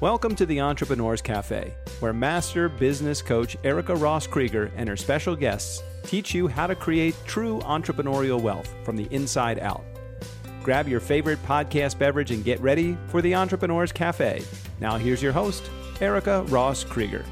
Welcome to the Entrepreneurs Cafe, where master business coach Erica Ross Krieger and her special guests teach you how to create true entrepreneurial wealth from the inside out. Grab your favorite podcast beverage and get ready for the Entrepreneurs Cafe. Now, here's your host, Erica Ross Krieger.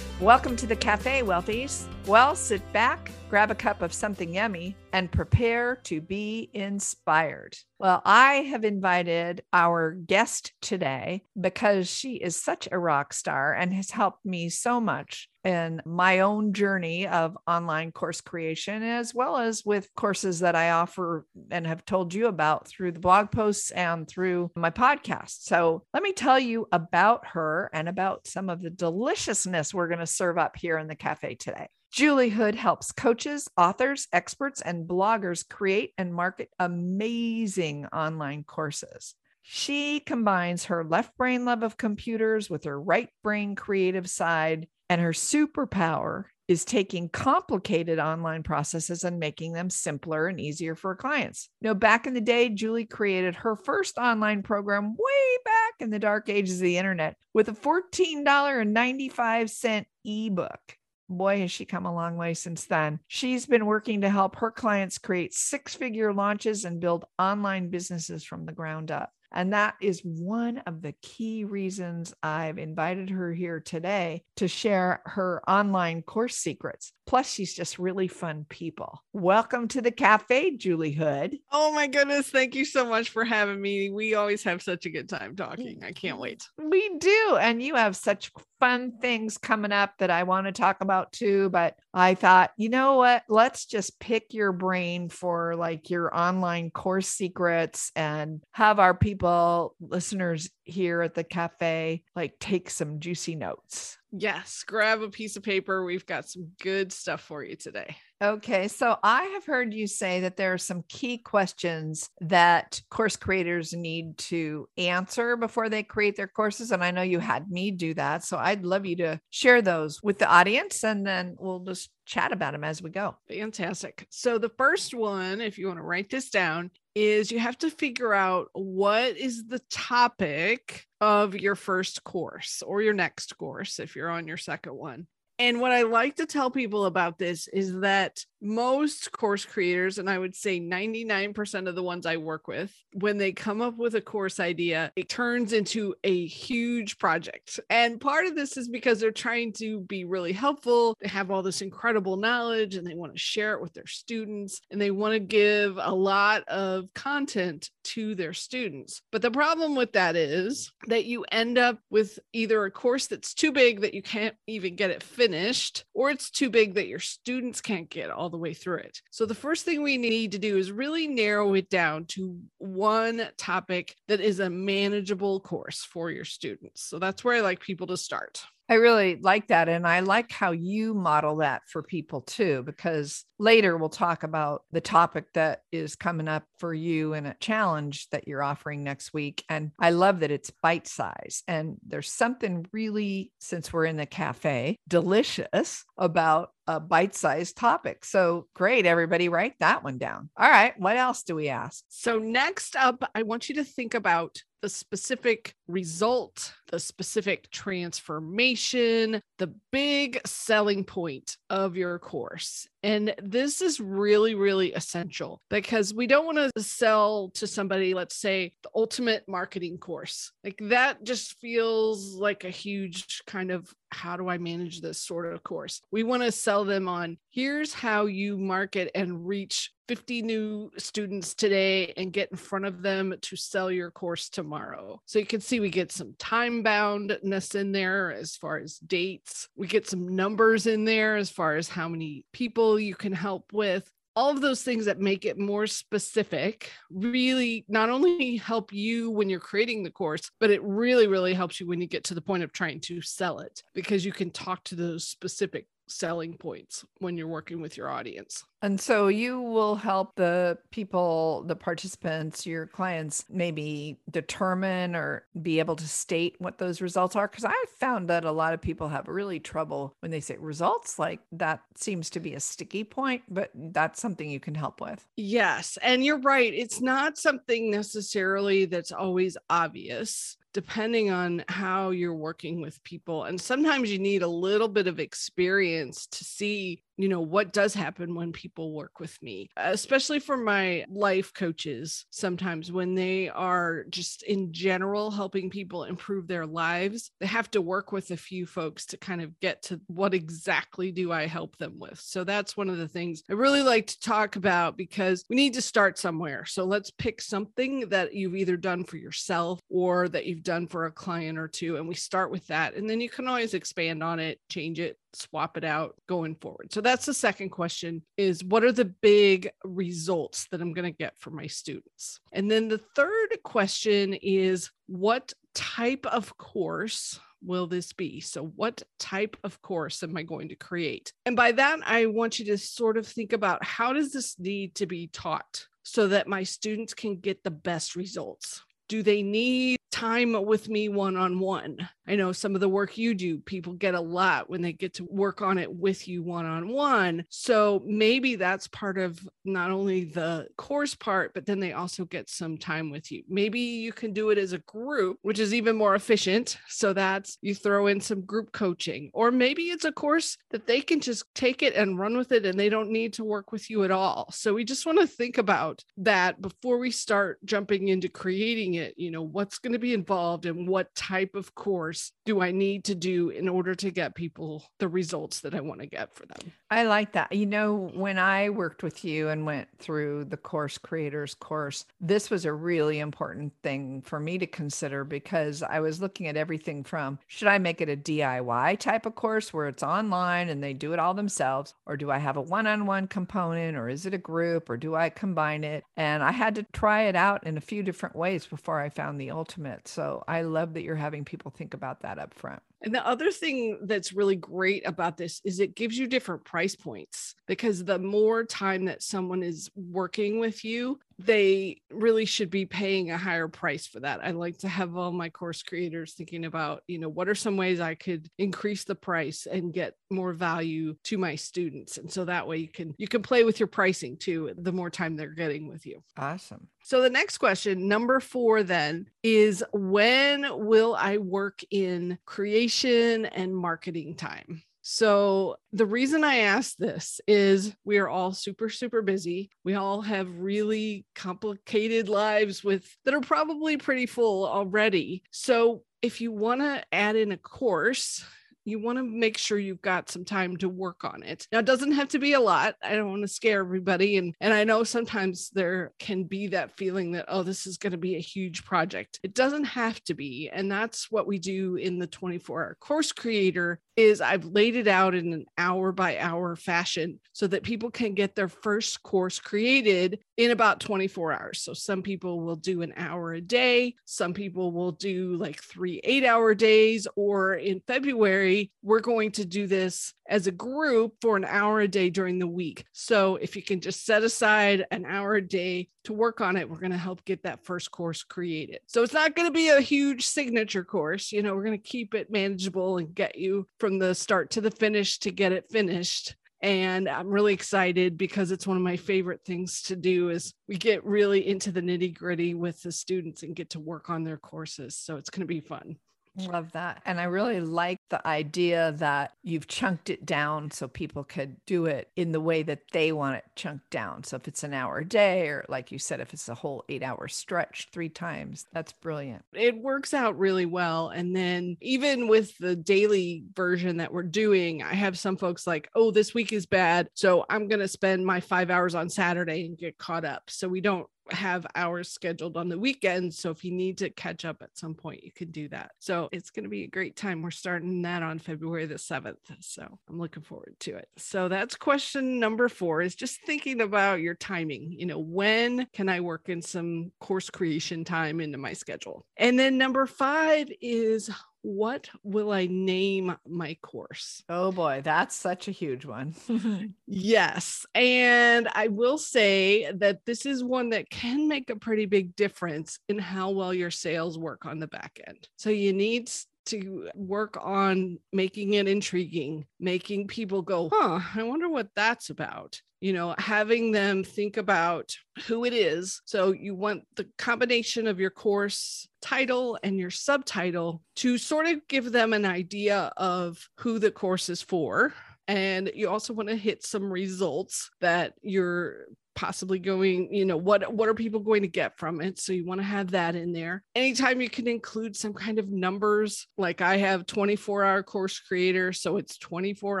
Welcome to the Cafe, Wealthies. Well, sit back, grab a cup of something yummy, and prepare to be inspired. Well, I have invited our guest today because she is such a rock star and has helped me so much in my own journey of online course creation, as well as with courses that I offer and have told you about through the blog posts and through my podcast. So, let me tell you about her and about some of the deliciousness we're going to serve up here in the cafe today. Julie Hood helps coaches, authors, experts, and bloggers create and market amazing online courses. She combines her left brain love of computers with her right brain creative side, and her superpower is taking complicated online processes and making them simpler and easier for clients. Know, back in the day, Julie created her first online program way back in the dark ages of the internet with a $14.95 ebook boy, has she come a long way since then. She's been working to help her clients create six figure launches and build online businesses from the ground up. And that is one of the key reasons I've invited her here today to share her online course secrets. Plus, she's just really fun people. Welcome to the cafe, Julie Hood. Oh my goodness. Thank you so much for having me. We always have such a good time talking. I can't wait. We do. And you have such fun things coming up that I want to talk about too. But I thought, you know what? Let's just pick your brain for like your online course secrets and have our people, listeners here at the cafe, like take some juicy notes. Yes, grab a piece of paper. We've got some good stuff for you today. Okay, so I have heard you say that there are some key questions that course creators need to answer before they create their courses. And I know you had me do that. So I'd love you to share those with the audience and then we'll just chat about them as we go. Fantastic. So the first one, if you want to write this down, is you have to figure out what is the topic of your first course or your next course if you're on your second one. And what I like to tell people about this is that most course creators, and I would say 99% of the ones I work with, when they come up with a course idea, it turns into a huge project. And part of this is because they're trying to be really helpful. They have all this incredible knowledge and they want to share it with their students and they want to give a lot of content to their students. But the problem with that is that you end up with either a course that's too big that you can't even get it finished, or it's too big that your students can't get all the way through it. So the first thing we need to do is really narrow it down to one topic that is a manageable course for your students. So that's where I like people to start. I really like that. And I like how you model that for people too, because later we'll talk about the topic that is coming up for you in a challenge that you're offering next week. And I love that it's bite size. And there's something really, since we're in the cafe, delicious about a bite sized topic. So great, everybody, write that one down. All right. What else do we ask? So, next up, I want you to think about the specific result, the specific transformation, the big selling point of your course. And this is really, really essential because we don't want to sell to somebody, let's say, the ultimate marketing course. Like that just feels like a huge kind of how do I manage this sort of course? We want to sell them on here's how you market and reach 50 new students today and get in front of them to sell your course tomorrow. So you can see we get some time boundness in there as far as dates. We get some numbers in there as far as how many people you can help with all of those things that make it more specific really not only help you when you're creating the course, but it really, really helps you when you get to the point of trying to sell it because you can talk to those specific selling points when you're working with your audience. And so you will help the people, the participants, your clients maybe determine or be able to state what those results are. Cause I found that a lot of people have really trouble when they say results, like that seems to be a sticky point, but that's something you can help with. Yes. And you're right. It's not something necessarily that's always obvious depending on how you're working with people. And sometimes you need a little bit of experience to see you know what does happen when people work with me especially for my life coaches sometimes when they are just in general helping people improve their lives they have to work with a few folks to kind of get to what exactly do i help them with. So that's one of the things i really like to talk about because we need to start somewhere. So let's pick something that you've either done for yourself or that you've done for a client or two and we start with that and then you can always expand on it change it swap it out going forward. So that's the second question is what are the big results that I'm going to get for my students? And then the third question is what type of course will this be? So, what type of course am I going to create? And by that, I want you to sort of think about how does this need to be taught so that my students can get the best results? Do they need time with me one on one? I know some of the work you do, people get a lot when they get to work on it with you one on one. So maybe that's part of not only the course part, but then they also get some time with you. Maybe you can do it as a group, which is even more efficient. So that's you throw in some group coaching, or maybe it's a course that they can just take it and run with it and they don't need to work with you at all. So we just want to think about that before we start jumping into creating it. You know, what's going to be involved and what type of course course do I need to do in order to get people the results that I want to get for them? I like that. You know, when I worked with you and went through the course creators course, this was a really important thing for me to consider because I was looking at everything from should I make it a DIY type of course where it's online and they do it all themselves, or do I have a one on one component, or is it a group, or do I combine it? And I had to try it out in a few different ways before I found the ultimate. So I love that you're having people think about that up front. And the other thing that's really great about this is it gives you different price points because the more time that someone is working with you, they really should be paying a higher price for that. I like to have all my course creators thinking about, you know, what are some ways I could increase the price and get more value to my students. And so that way you can you can play with your pricing too the more time they're getting with you. Awesome. So the next question, number 4 then, is when will I work in creation and marketing time? So, the reason I ask this is we are all super, super busy. We all have really complicated lives with that are probably pretty full already. So, if you want to add in a course, you want to make sure you've got some time to work on it. Now, it doesn't have to be a lot. I don't want to scare everybody. And, and I know sometimes there can be that feeling that, oh, this is going to be a huge project. It doesn't have to be. And that's what we do in the 24 hour course creator is I've laid it out in an hour by hour fashion so that people can get their first course created in about 24 hours. So some people will do an hour a day, some people will do like 3 8-hour days or in February we're going to do this as a group for an hour a day during the week. So if you can just set aside an hour a day to work on it, we're going to help get that first course created. So it's not going to be a huge signature course. You know, we're going to keep it manageable and get you from the start to the finish to get it finished. And I'm really excited because it's one of my favorite things to do is we get really into the nitty gritty with the students and get to work on their courses. So it's going to be fun. Love that. And I really like the idea that you've chunked it down so people could do it in the way that they want it chunked down. So if it's an hour a day, or like you said, if it's a whole eight hour stretch three times, that's brilliant. It works out really well. And then even with the daily version that we're doing, I have some folks like, oh, this week is bad. So I'm going to spend my five hours on Saturday and get caught up. So we don't have hours scheduled on the weekends. So if you need to catch up at some point, you can do that. So it's going to be a great time. We're starting that on February the 7th. So I'm looking forward to it. So that's question number four is just thinking about your timing. You know, when can I work in some course creation time into my schedule? And then number five is what will I name my course? Oh boy, that's such a huge one. yes. And I will say that this is one that can make a pretty big difference in how well your sales work on the back end. So you need to work on making it intriguing, making people go, huh, I wonder what that's about. You know, having them think about who it is. So you want the combination of your course title and your subtitle to sort of give them an idea of who the course is for. And you also want to hit some results that you're possibly going you know what what are people going to get from it? So you want to have that in there. Anytime you can include some kind of numbers like i have 24 hour course creator so it's 24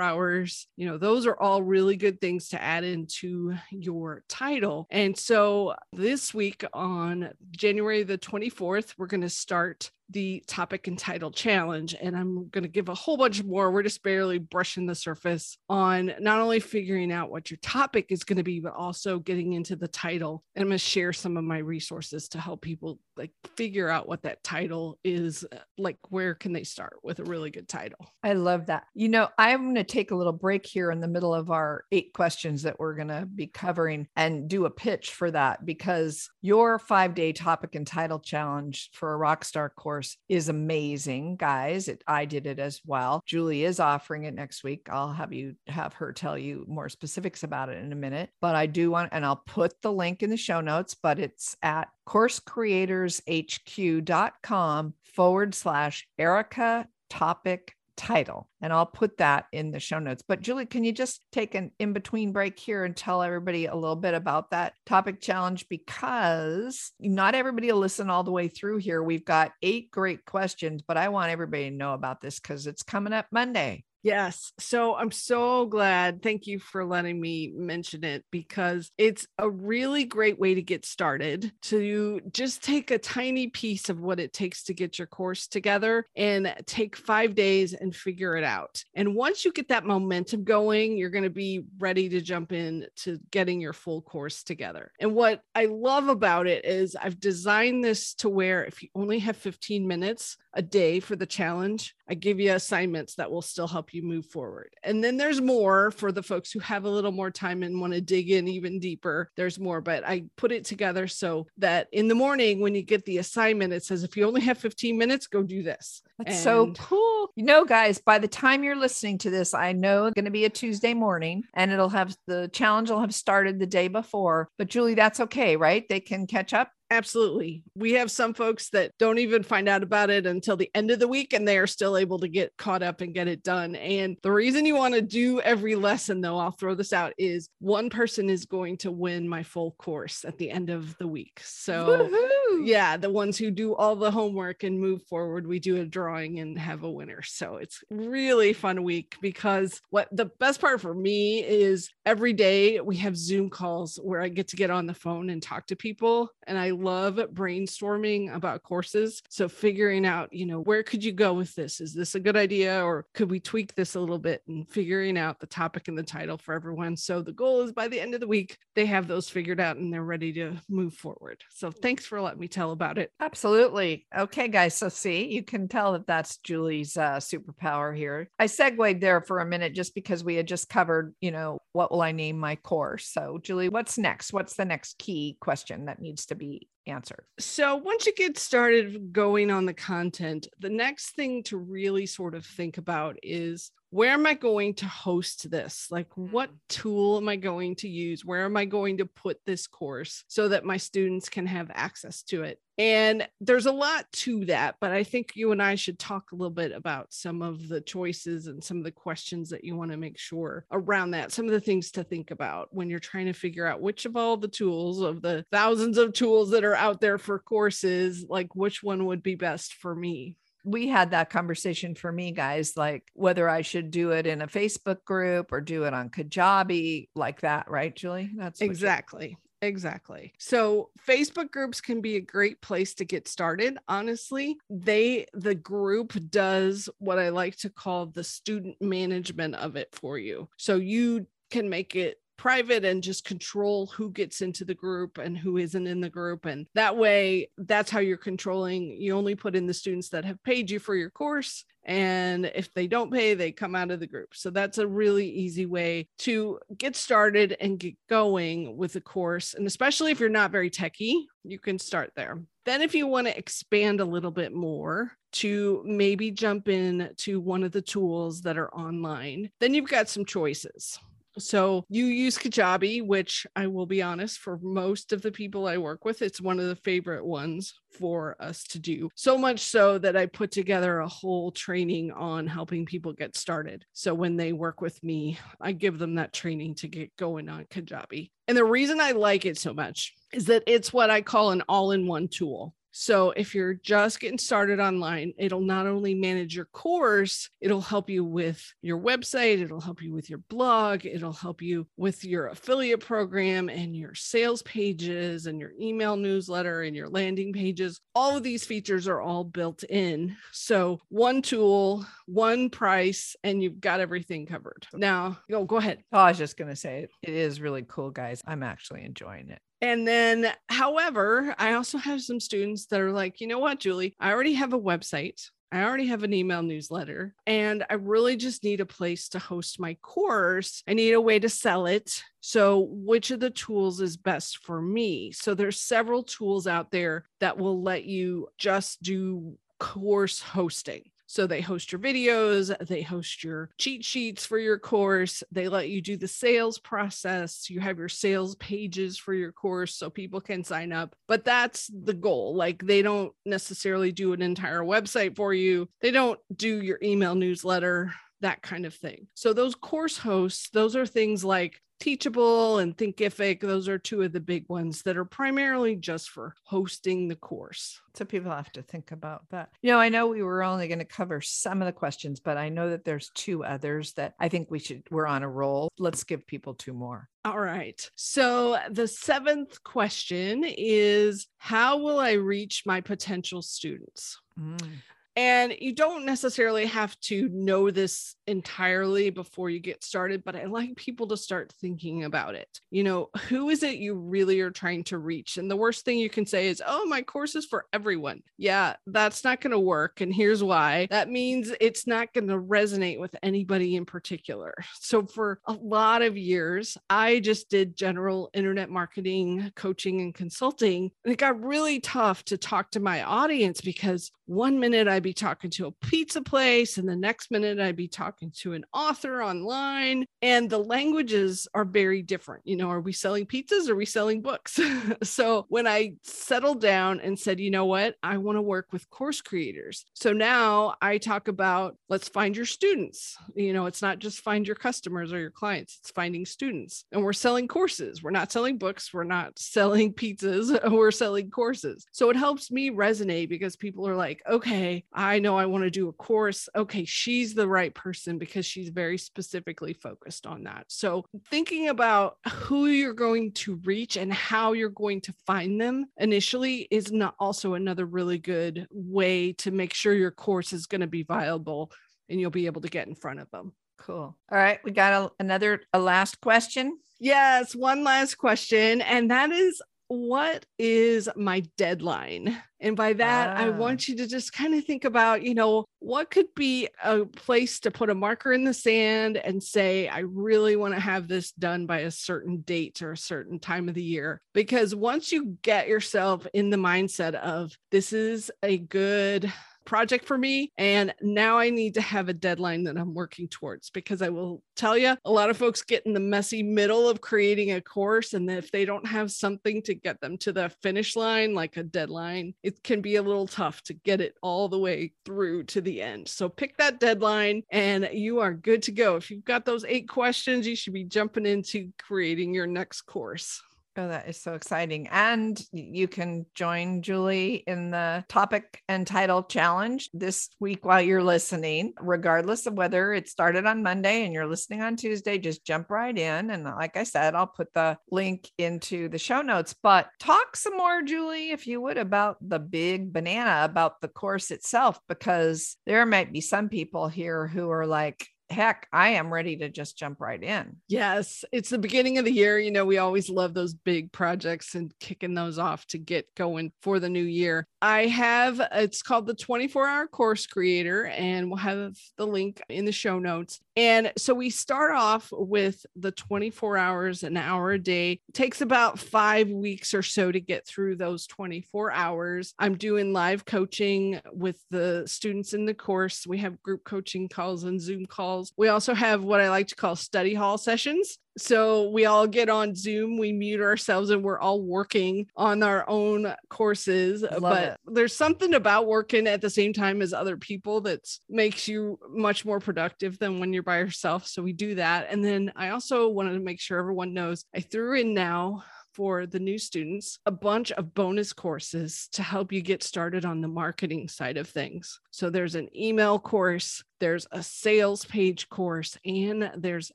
hours you know those are all really good things to add into your title. And so this week on january the 24th we're going to start the topic and title challenge. And I'm going to give a whole bunch more. We're just barely brushing the surface on not only figuring out what your topic is going to be, but also getting into the title. And I'm going to share some of my resources to help people like figure out what that title is. Uh, like, where can they start with a really good title? I love that. You know, I'm going to take a little break here in the middle of our eight questions that we're going to be covering and do a pitch for that because your five day topic and title challenge for a rockstar course course is amazing, guys. It, I did it as well. Julie is offering it next week. I'll have you have her tell you more specifics about it in a minute. But I do want, and I'll put the link in the show notes, but it's at coursecreatorshq.com forward slash Erica topic title. And I'll put that in the show notes. But Julie, can you just take an in between break here and tell everybody a little bit about that topic challenge? Because not everybody will listen all the way through here. We've got eight great questions, but I want everybody to know about this because it's coming up Monday. Yes. So I'm so glad. Thank you for letting me mention it because it's a really great way to get started to just take a tiny piece of what it takes to get your course together and take five days and figure it out. And once you get that momentum going, you're going to be ready to jump in to getting your full course together. And what I love about it is I've designed this to where if you only have 15 minutes a day for the challenge, I give you assignments that will still help you move forward. And then there's more for the folks who have a little more time and want to dig in even deeper. There's more, but I put it together so that in the morning when you get the assignment, it says if you only have 15 minutes, go do this. That's and so cool. You know, guys, by the time you're listening to this, I know it's going to be a Tuesday morning and it'll have the challenge will have started the day before. But Julie, that's okay, right? They can catch up. Absolutely. We have some folks that don't even find out about it until the end of the week and they are still able to get caught up and get it done. And the reason you want to do every lesson, though, I'll throw this out is one person is going to win my full course at the end of the week. So, Woo-hoo! yeah, the ones who do all the homework and move forward, we do a drawing and have a winner. So it's really fun week because what the best part for me is every day we have Zoom calls where I get to get on the phone and talk to people. And I love brainstorming about courses. So figuring out, you know, where could you go with this? Is this a good idea or could we tweak this a little bit and figuring out the topic and the title for everyone. So the goal is by the end of the week, they have those figured out and they're ready to move forward. So thanks for letting me tell about it. Absolutely. Okay, guys. So see, you can tell that that's Julie's uh, superpower here. I segued there for a minute just because we had just covered, you know, what will I name my course? So, Julie, what's next? What's the next key question that needs to be answered? So, once you get started going on the content, the next thing to really sort of think about is where am I going to host this? Like, what mm. tool am I going to use? Where am I going to put this course so that my students can have access to it? And there's a lot to that, but I think you and I should talk a little bit about some of the choices and some of the questions that you want to make sure around that, some of the things to think about when you're trying to figure out which of all the tools, of the thousands of tools that are out there for courses, like which one would be best for me we had that conversation for me, guys, like whether I should do it in a Facebook group or do it on Kajabi, like that, right, Julie? That's exactly. Exactly. So Facebook groups can be a great place to get started. Honestly, they the group does what I like to call the student management of it for you. So you can make it private and just control who gets into the group and who isn't in the group. And that way, that's how you're controlling. You only put in the students that have paid you for your course. And if they don't pay, they come out of the group. So that's a really easy way to get started and get going with a course. And especially if you're not very techy, you can start there. Then, if you want to expand a little bit more to maybe jump in to one of the tools that are online, then you've got some choices. So you use Kajabi, which I will be honest, for most of the people I work with, it's one of the favorite ones for us to do. So much so that I put together a whole training on helping people get started. So when they work with me, I give them that training to get going on Kajabi. And the reason I like it so much is that it's what I call an all in one tool. So if you're just getting started online, it'll not only manage your course, it'll help you with your website, it'll help you with your blog, it'll help you with your affiliate program and your sales pages and your email newsletter and your landing pages. All of these features are all built in. So one tool, one price, and you've got everything covered. Now, go go ahead. Oh, I was just going to say it is really cool, guys. I'm actually enjoying it. And then, however, I also have some students that are like, you know what, Julie, I already have a website. I already have an email newsletter and I really just need a place to host my course. I need a way to sell it. So, which of the tools is best for me? So, there's several tools out there that will let you just do course hosting. So they host your videos, they host your cheat sheets for your course, they let you do the sales process. You have your sales pages for your course so people can sign up. But that's the goal. Like they don't necessarily do an entire website for you, they don't do your email newsletter that kind of thing. So those course hosts, those are things like Teachable and Thinkific. Those are two of the big ones that are primarily just for hosting the course. So people have to think about that. You know, I know we were only going to cover some of the questions, but I know that there's two others that I think we should, we're on a roll. Let's give people two more. All right. So the seventh question is How will I reach my potential students? Mm. And you don't necessarily have to know this entirely before you get started, but I like people to start thinking about it. You know, who is it you really are trying to reach? And the worst thing you can say is, oh, my course is for everyone. Yeah, that's not going to work. And here's why that means it's not going to resonate with anybody in particular. So for a lot of years, I just did general internet marketing, coaching, and consulting. And it got really tough to talk to my audience because one minute I I'd be talking to a pizza place, and the next minute I'd be talking to an author online. And the languages are very different. You know, are we selling pizzas? Or are we selling books? so when I settled down and said, you know what, I want to work with course creators. So now I talk about let's find your students. You know, it's not just find your customers or your clients, it's finding students. And we're selling courses. We're not selling books. We're not selling pizzas. We're selling courses. So it helps me resonate because people are like, okay, I know I want to do a course. Okay, she's the right person because she's very specifically focused on that. So, thinking about who you're going to reach and how you're going to find them initially is not also another really good way to make sure your course is going to be viable and you'll be able to get in front of them. Cool. All right, we got a, another a last question. Yes, one last question and that is what is my deadline? And by that, ah. I want you to just kind of think about, you know, what could be a place to put a marker in the sand and say, I really want to have this done by a certain date or a certain time of the year. Because once you get yourself in the mindset of this is a good project for me. And now I need to have a deadline that I'm working towards because I will tell you, a lot of folks get in the messy middle of creating a course. And if they don't have something to get them to the finish line, like a deadline, it can be a little tough to get it all the way through to the end. So pick that deadline and you are good to go. If you've got those eight questions, you should be jumping into creating your next course. Oh, that is so exciting. And you can join Julie in the topic and title challenge this week while you're listening, regardless of whether it started on Monday and you're listening on Tuesday, just jump right in. And uh, like I said, I'll put the link into the show notes. But talk some more, Julie, if you would, about the big banana, about the course itself, because there might be some people here who are like, heck, I am ready to just jump right in. Yes, it's the beginning of the year. You know, we always love those big projects and kicking those off to get going for the new year. I have it's called the 24 hour course creator, and we'll have the link in the show notes. And so we start off with the 24 hours, an hour a day. It takes about five weeks or so to get through those 24 hours. I'm doing live coaching with the students in the course. We have group coaching calls and Zoom calls We also have what I like to call study hall sessions. So we all get on Zoom, we mute ourselves, and we're all working on our own courses. Love but it. there's something about working at the same time as other people that makes you much more productive than when you're by yourself. So we do that. And then I also wanted to make sure everyone knows I threw in now for the new students a bunch of bonus courses to help you get started on the marketing side of things. So there's an email course, there's a sales page course, and there's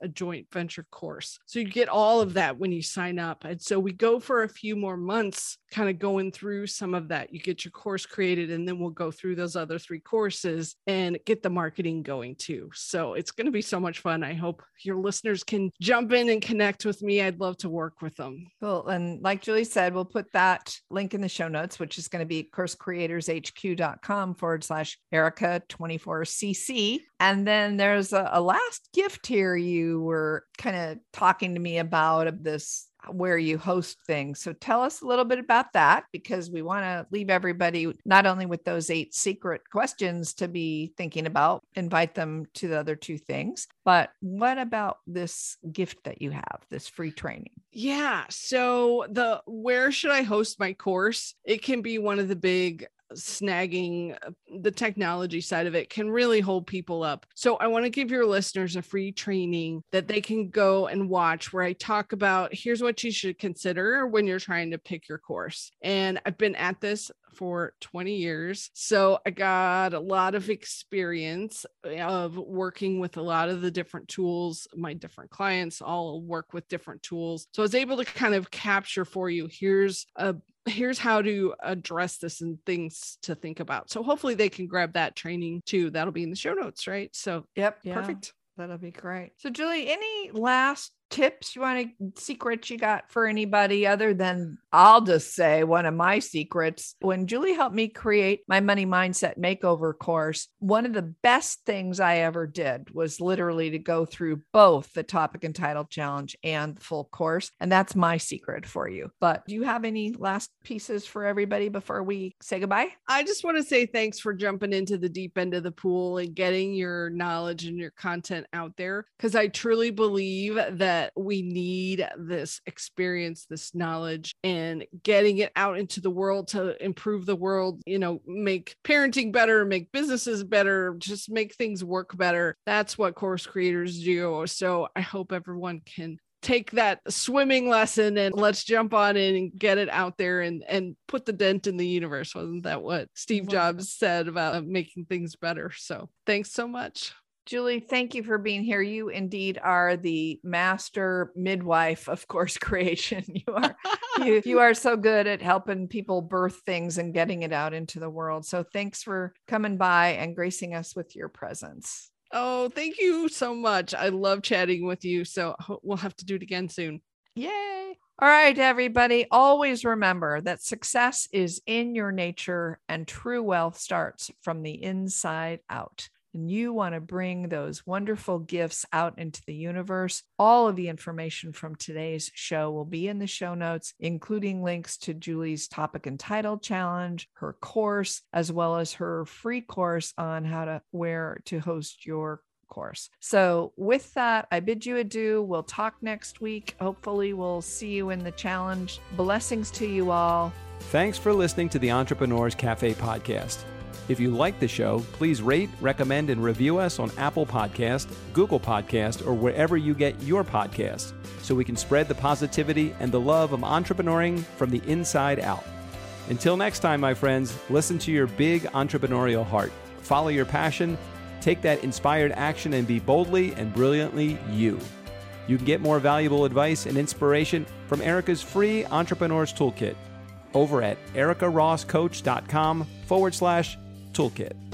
a joint venture course. So you get all of that when you sign up. And so we go for a few more months, kind of going through some of that. You get your course created, and then we'll go through those other three courses and get the marketing going too. So it's going to be so much fun. I hope your listeners can jump in and connect with me. I'd love to work with them. Cool. And like Julie said, we'll put that link in the show notes, which is going to be coursecreatorshq.com forward slash Erica 24cc. And then there's a, a last gift here you were kind of talking to me about of this where you host things. So tell us a little bit about that because we want to leave everybody not only with those eight secret questions to be thinking about, invite them to the other two things, but what about this gift that you have, this free training? Yeah. So the where should I host my course? It can be one of the big snagging uh, the technology side of it can really hold people up. So I want to give your listeners a free training that they can go and watch where I talk about here's what you should consider when you're trying to pick your course. And I've been at this for 20 years. So I got a lot of experience of working with a lot of the different tools. My different clients all work with different tools. So I was able to kind of capture for you here's a here's how to address this and things to think about. So hopefully they can grab that training too. That'll be in the show notes, right? So Yep. perfect. That'll be great. So, Julie, any last tips you want to secrets you got for anybody other than I'll just say one of my secrets. When Julie helped me create my money mindset makeover course one of the best things I ever did was literally to go through both the topic and title challenge and the full course and that's my secret for you. But do you have any last pieces for everybody before we say goodbye? I just want to say thanks for jumping into the deep end of the pool and getting your knowledge and your content out there because I truly believe that we need this experience, this knowledge, and getting it out into the world to improve the world, you know, make parenting better, make businesses better, just make things work better. That's what course creators do. So I hope everyone can take that swimming lesson and let's jump on in and get it out there and and put the dent in the universe wasn't that what steve jobs said about uh, making things better so thanks so much Julie, thank you for being here. You indeed are the master midwife of course creation. You are you, you are so good at helping people birth things and getting it out into the world. So thanks for coming by and gracing us with your presence. oh thank you so much i love chatting with you so we'll have to do it again soon Yay. All right, everybody. Always remember that success is in your nature and true wealth starts from the inside out. And you want to bring those wonderful gifts out into the universe. All of the information from today's show will be in the show notes, including links to Julie's topic and title challenge, her course, as well as her free course on how to where to host your course. So, with that, I bid you adieu. We'll talk next week. Hopefully, we'll see you in the challenge. Blessings to you all. Thanks for listening to the Entrepreneurs Cafe podcast. If you like the show, please rate, recommend, and review us on Apple Podcast, Google Podcast, or wherever you get your podcasts so we can spread the positivity and the love of entrepreneuring from the inside out. Until next time, my friends, listen to your big entrepreneurial heart. Follow your passion, take that inspired action, and be boldly and brilliantly you. You can get more valuable advice and inspiration from Erica's free Entrepreneurs Toolkit over at ericarosscoach.com forward slash toolkit.